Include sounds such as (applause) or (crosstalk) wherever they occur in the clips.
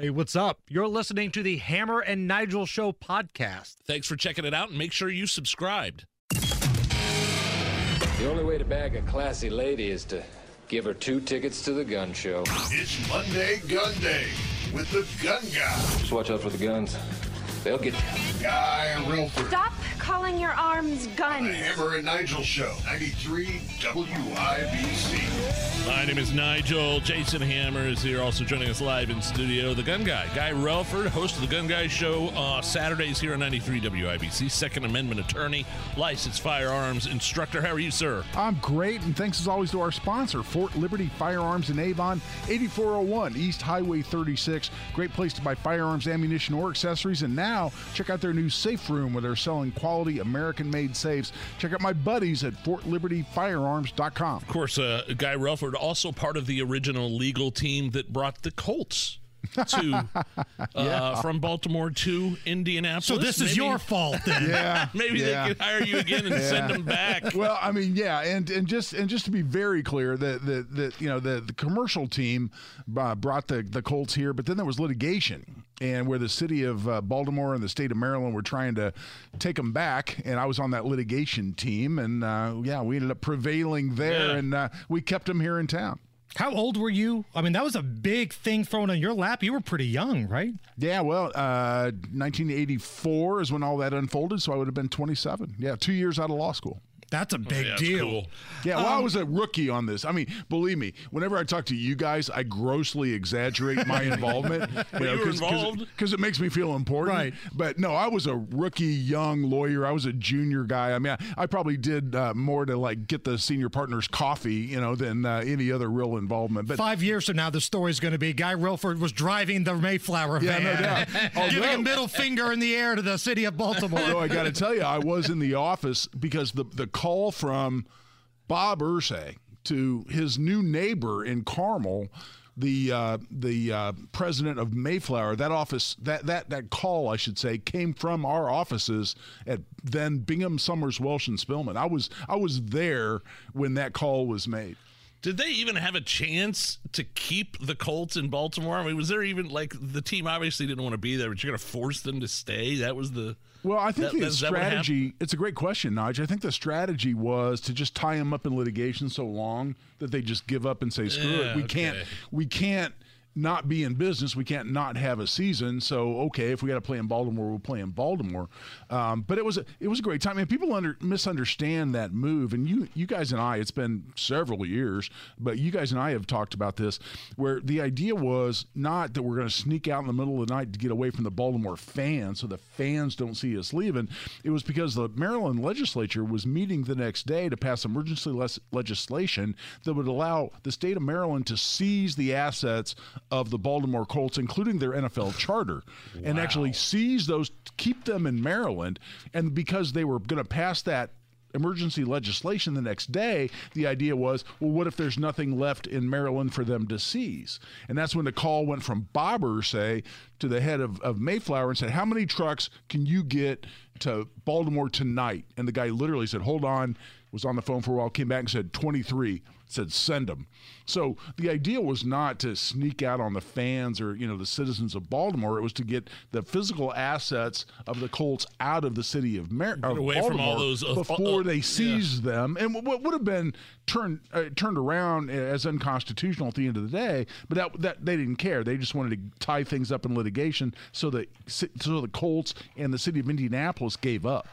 Hey, what's up? You're listening to the Hammer and Nigel Show podcast. Thanks for checking it out and make sure you subscribed. The only way to bag a classy lady is to give her two tickets to the gun show. It's Monday Gun Day with the Gun Guy, Just watch out for the guns. They'll get you. Guy Relford. Stop calling your arms The. Hammer and Nigel Show, 93 WIBC. My name is Nigel. Jason Hammer is here, also joining us live in studio. The Gun Guy, Guy Relford, host of the Gun Guy Show, uh, Saturdays here on 93 WIBC. Second Amendment attorney, licensed firearms instructor. How are you, sir? I'm great, and thanks as always to our sponsor, Fort Liberty Firearms in Avon, 8401 East Highway 36. Great place to buy firearms, ammunition, or accessories. And now, check out their new safe room where they're selling quality American made safes. Check out my buddies at FortLibertyFirearms.com. Of course, uh, Guy Relford, also part of the original legal team that brought the Colts (laughs) to uh, from Baltimore to Indianapolis. So this is your fault then. (laughs) Yeah. (laughs) Maybe yeah. they could hire you again and send them back. well, I mean, yeah, and and just and just to be very clear, that the, the you know the the commercial team uh, brought the the Colts here, but then there was litigation, and where the city of uh, Baltimore and the state of Maryland were trying to take them back, and I was on that litigation team, and uh, yeah, we ended up prevailing there, Yeah. and uh, we kept them here in town. How old were you? I mean, that was a big thing thrown on your lap. You were pretty young, right? Yeah, well, uh, 1984 is when all that unfolded, so I would have been 27. Yeah, two years out of law school. That's a big Yeah, deal. cool. Yeah, well, I Um, was a rookie on this. I mean, believe me, whenever I talk to you guys, I grossly exaggerate my (laughs) involvement. you were involved? because it makes me feel important. Right. But no, I was a rookie young lawyer. I was a junior guy. I mean, I, I probably did uh, more to like get the senior partners coffee, you know, than uh, any other real involvement. But Five years from now, the story's going to be Guy Relford was driving the Mayflower Yeah, no van, doubt. (laughs) giving a middle finger in the air to the city of Baltimore. Although I got to tell you, I was in the office because the the call from Bob Irsay to his new neighbor in Carmel, the uh, the uh, president of Mayflower, that office that that that call I should say came from our offices at then Bingham, Summers, Welsh, and Spillman. I was I was there when that call was made. Did they even have a chance to keep the Colts in Baltimore? I mean, was there even like the team obviously didn't want to be there, but you're going to force them to stay? That was the Well, I think That- the is that what happened? strategy, it's a great question, Nige. I think the strategy was to just tie them up in litigation so long that they just give up and say, screw Yeah, it. We okay. can't, we can't not be in business. We can't not have a season. So, okay, if we got to play in Baltimore, we'll play in Baltimore. Um, but it was, a, it was a great time. And people under, misunderstand that move. And you, you guys and I, it's been several years, but you guys and I have talked about this where the idea was not that we're going to sneak out in the middle of the night to get away from the Baltimore fans so the fans don't see us leaving. It was because the Maryland legislature was meeting the next day to pass emergency les- legislation that would allow the state of Maryland to seize the assets of the Baltimore Colts, including their NFL charter, and actually seize those, keep them in Maryland. And because they were going to pass that emergency legislation the next day, the idea was, well, what if there's nothing left in Maryland for them to seize? And that's when the call went from Bob Irsay to the head of, of Mayflower and said, how many trucks can you get to Baltimore tonight? And the guy literally said, hold on, was on the phone for a while, came back and said, 23 said send them. So the idea was not to sneak out on the fans or you know the citizens of Baltimore. It was to get the physical assets of the Colts out of the city of, Mar- of away from all those, uh, before uh, they yeah. seized them, and what would have been turned uh, turned around as unconstitutional at the end of the day. But that that they didn't care. They just wanted to tie things up in litigation so that so the Colts and the city of Indianapolis gave up.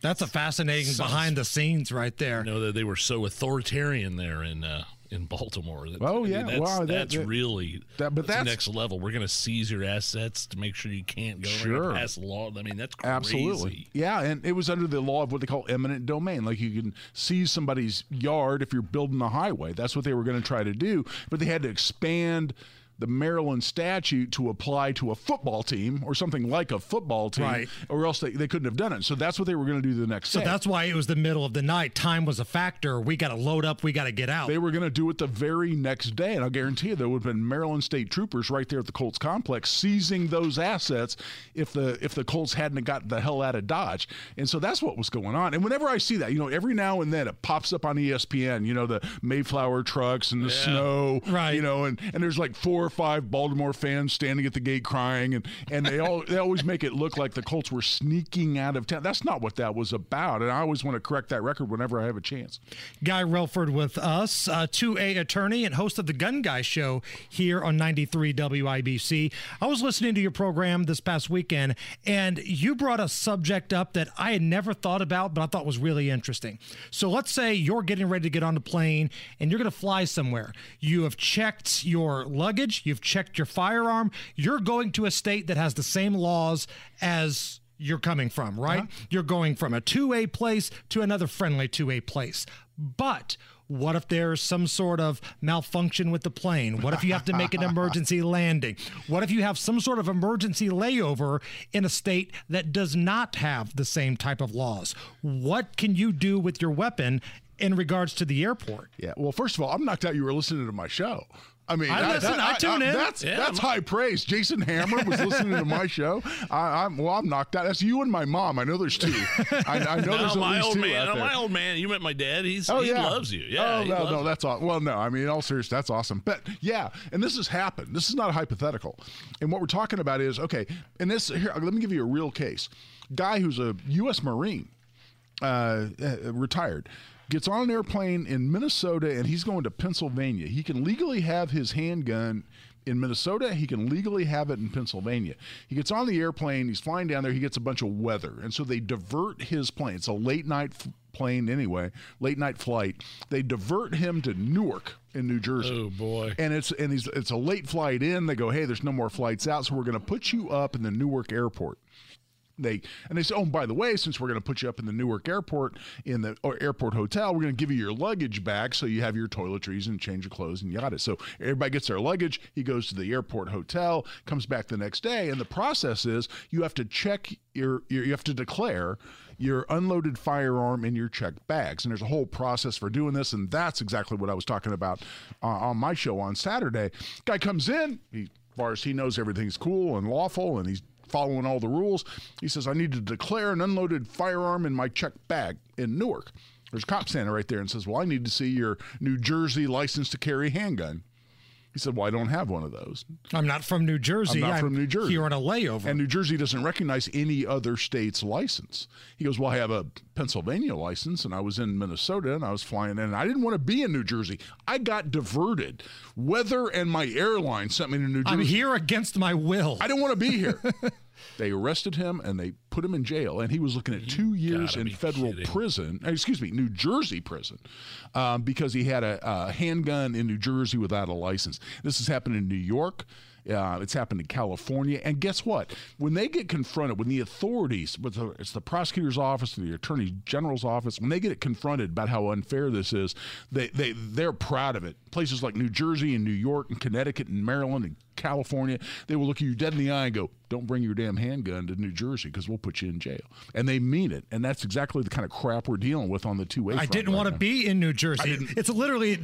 That's a fascinating behind the scenes right there. you know that they were so authoritarian there in uh, in Baltimore. That, Oh, I mean, yeah. that's, Wow, that- that's that- really that- but that's that's- next level. We're going to seize your assets to make sure you can't go. Sure. pass law. I mean, that's crazy. Absolutely. Yeah, and it was under the law of what they call eminent domain. Like you can seize somebody's yard if you're building a highway. That's what they were going to try to do, but they had to expand the Maryland statute to apply to a football team or something like a football team, Right. or else they, they couldn't have done it. So that's what they were going to do the next So day. that's why it was the middle of the night. Time was a factor. We got to load up. We got to get out. They were going to do it the very next day, and I'll guarantee you there would have been Maryland State troopers right there at the Colts complex seizing those assets if the if the Colts hadn't got the hell out of Dodge. And so that's what was going on. And whenever I see that, you know, every now and then it pops up on ESPN, you know, the Mayflower trucks and the snow, Right. You know, and and there's like four or five Baltimore fans standing at the gate crying, and and they all they always make it look like the Colts were sneaking out of town. That's not what that was about, and I always want to correct that record whenever I have a chance. Guy Relford with us, uh, 2A attorney and host of the Gun Guy Show here on 93 WIBC. I was listening to your program this past weekend, and you brought a subject up that I had never thought about, but I thought was really interesting. So let's say you're getting ready to get on the plane and you're going to fly somewhere. You have checked your luggage, you've checked your firearm, you're going to a state that has the same laws as you're coming from, right? You're going from a 2A place to another friendly 2A place. But what if there's some sort of malfunction with the plane? What if you have to make an (laughs) emergency landing? What if you have some sort of emergency layover in a state that does not have the same type of laws? What can you do with your weapon in regards to the airport? Yeah. Well, first of all, I'm knocked out. You were listening to my show. I mean, I listen, that- I tune in. That's Yeah, that's I'm- high praise. Jason Hammer was listening to my show. (laughs) I, I'm well. I'm knocked out. That's you and my mom. I know there's two. I, I know (laughs) No, there's at my least old two man. out No, there. my old man. You met my dad. He's Oh he yeah, loves you. Yeah. Oh no, no, you. that's all. Well, no, I mean, all seriousness, that's awesome. But yeah, and this has happened. This is not a hypothetical. And what we're talking about is okay. And this here, let me give you a real case. Guy who's a U.S. Marine, uh, uh, retired. Gets on an airplane in Minnesota and he's going to Pennsylvania. He can legally have his handgun in Minnesota. He can legally have it in Pennsylvania. He gets on the airplane. He's flying down there. He gets a bunch of weather. And so they divert his plane. It's a late night f- plane anyway, late night flight. They divert him to Newark in New Jersey. Oh, boy. And it's and he's it's a late flight in. They go, hey, there's no more flights out, so we're going to put you up in the Newark airport they and they say, oh, by the way, since we're going to put you up in the Newark airport in the or airport hotel, we're going to give you your luggage back so you have your toiletries and change of clothes and yada. So everybody gets their luggage. He goes to the airport hotel, comes back the next day, and the process is you have to check your, your you have to declare your unloaded firearm in your checked bags. And there's a whole process for doing this. And that's exactly what I was talking about uh, on my show on Saturday. Guy comes in, he, as far as he knows, everything's cool and lawful, and he's following all the rules. He says, I need to declare an unloaded firearm in my checked bag in Newark. There's a cop standing right there and says, Well, I need to see your New Jersey license to carry handgun. He said, Well, I don't have one of those. I'm not from New Jersey. I'm not from New Jersey. Here on a layover. And New Jersey doesn't recognize any other state's license. He goes, Well, I have a Pennsylvania license, and I was in Minnesota, and I was flying in, and I didn't want to be in New Jersey. I got diverted. Weather and my airline sent me to New Jersey. I'm here against my will. I don't want to be here. (laughs) they arrested him and they put him in jail, and he was looking at two years in federal kidding. prison. Excuse me, New Jersey prison, um, because he had a, a handgun in New Jersey without a license. This has happened in New York. Uh, it's happened in California, and guess what? When they get confronted, when the authorities, with it's the prosecutor's office, the attorney general's office, when they get it confronted about how unfair this is, they they they're proud of it. Places like New Jersey and New York and Connecticut and Maryland and California, they will look you dead in the eye and go, "Don't bring your damn handgun to New Jersey because we'll put you in jail." And they mean it, and that's exactly the kind of crap we're dealing with on the two way. I didn't want to be in New Jersey. It's literally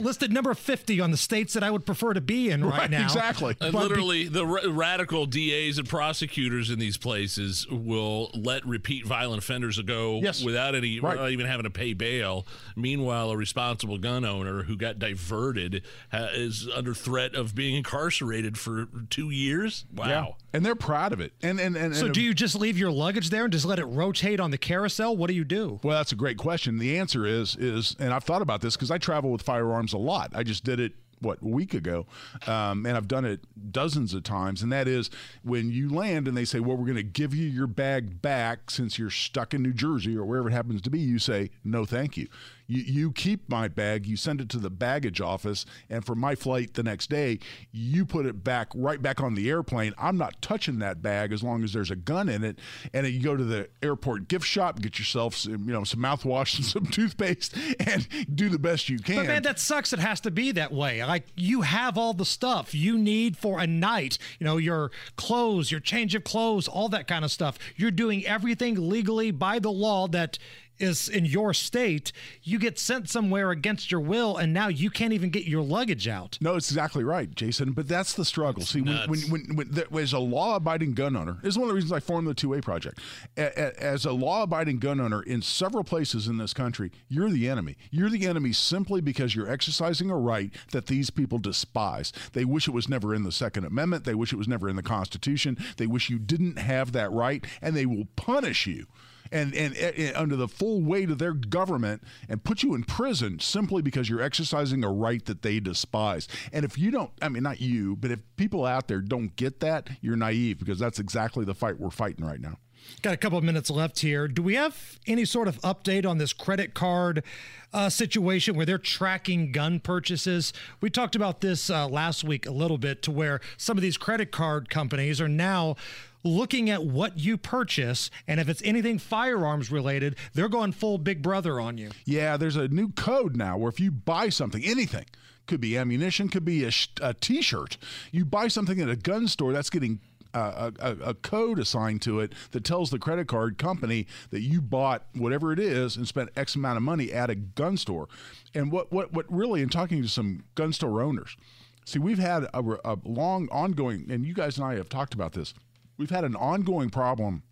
listed number 50 on the states that I would prefer to be in right, Right, now. exactly. And But be- literally, the ra- radical DAs and prosecutors in these places will let repeat violent offenders go Yes. without any, Right. without even having to pay bail. Meanwhile, a responsible gun owner who got diverted ha- is under threat of being incarcerated for two years. Wow. and they're proud of it. And and and, so do you just leave your luggage there and just let it rotate on the carousel? What do you do? Well, that's a great question. The answer is is, and I've thought about this because I travel with firearms a lot. I just did it what week ago, um, and I've done it dozens of times. And that is when you land and they say, "Well, we're going to give you your bag back since you're stuck in New Jersey or wherever it happens to be." You say, "No, thank you." You, you keep my bag, you send it to the baggage office, and for my flight the next day, you put it back right back on the airplane. I'm not touching that bag as long as there's a gun in it. And then you go to the airport gift shop, get yourself some, you know some mouthwash and (laughs) some toothpaste, and do the best you can. But man, that sucks. It has to be that way. Like you have all the stuff you need for a night. You know, your clothes, your change of clothes, all that kind of stuff. You're doing everything legally by the law that is in your state, you get sent somewhere against your will, and now you can't even get your luggage out. No, it's exactly right, Jason. But that's the struggle. See, when, when, when, when there, as a law-abiding gun owner, this is one of the reasons I formed the Two A Project. A, a, as a law-abiding gun owner in several places in this country, you're the enemy. You're the enemy simply because you're exercising a right that these people despise. They wish it was never in the Second Amendment. They wish it was never in the Constitution. They wish you didn't have that right, and they will punish you and, and, and under the full weight of their government and put you in prison simply because you're exercising a right that they despise. And if you don't, I mean, not you, but if people out there don't get that, you're naive because that's exactly the fight we're fighting right now. Got a couple of minutes left here. Do we have any sort of update on this credit card uh, situation where they're tracking gun purchases? We talked about this uh, last week a little bit to where some of these credit card companies are now looking at what you purchase, and if it's anything firearms related, they're going full Big Brother on you. Yeah, there's a new code now where if you buy something, anything, could be ammunition, could be a sh- a t-shirt, you buy something at a gun store, that's getting uh, a, a, a, code assigned to it that tells the credit card company that you bought whatever it is and spent X amount of money at a gun store. And what, what, what really, in talking to some gun store owners, see, we've had a, a long ongoing, and you guys and I have talked about this we've had an ongoing problem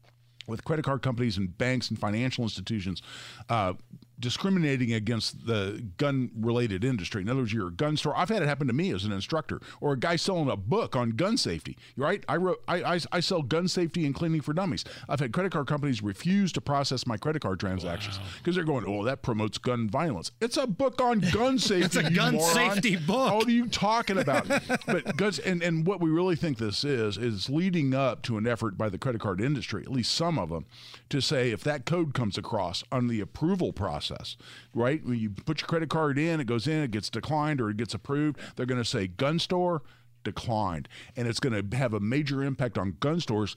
with credit card companies and banks and financial institutions uh, discriminating against the gun related industry. In other words, you're a gun store. I've had it happen to me as an instructor or a guy selling a book on gun safety. Right? I wrote I, I, I sell gun safety and cleaning for dummies. I've had credit card companies refuse to process my credit card transactions because wow. they're going, oh, that promotes gun violence. It's a book on gun safety. (laughs) it's a gun moron. safety book. What are you talking about? but guns and, and what we really think this is is leading up to an effort by the credit card industry, at least some of them, to say if that code comes across on the approval process process, right? When you put your credit card in, it goes in, it gets declined or it gets approved. They're going to say gun store declined, and it's going to have a major impact on gun stores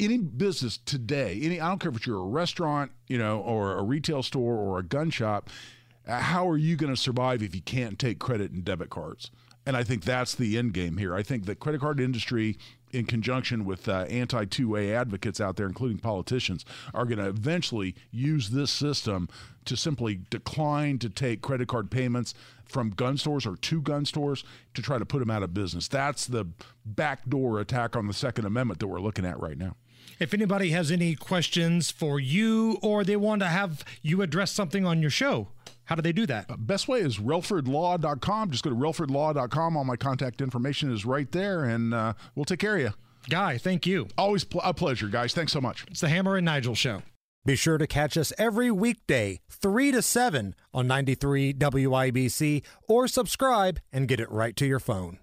any business today, any I don't care if you're a restaurant, you know, or a retail store or a gun shop, uh, how are you going to survive if you can't take credit and debit cards? And I think that's the end game here. I think the credit card industry in conjunction with uh, anti 2A advocates out there, including politicians, are going to eventually use this system to simply decline to take credit card payments from gun stores or to gun stores to try to put them out of business. That's the backdoor attack on the Second Amendment that we're looking at right now. If anybody has any questions for you or they want to have you address something on your show, how do they do that? Uh, best way is relfordlaw.com. Just go to relfordlaw.com. All my contact information is right there, and uh, we'll take care of you. Guy, thank you. Always pl- a pleasure, guys. Thanks so much. It's the Hammer and Nigel Show. Be sure to catch us every weekday, 3 to 7 on 93 WIBC, or subscribe and get it right to your phone.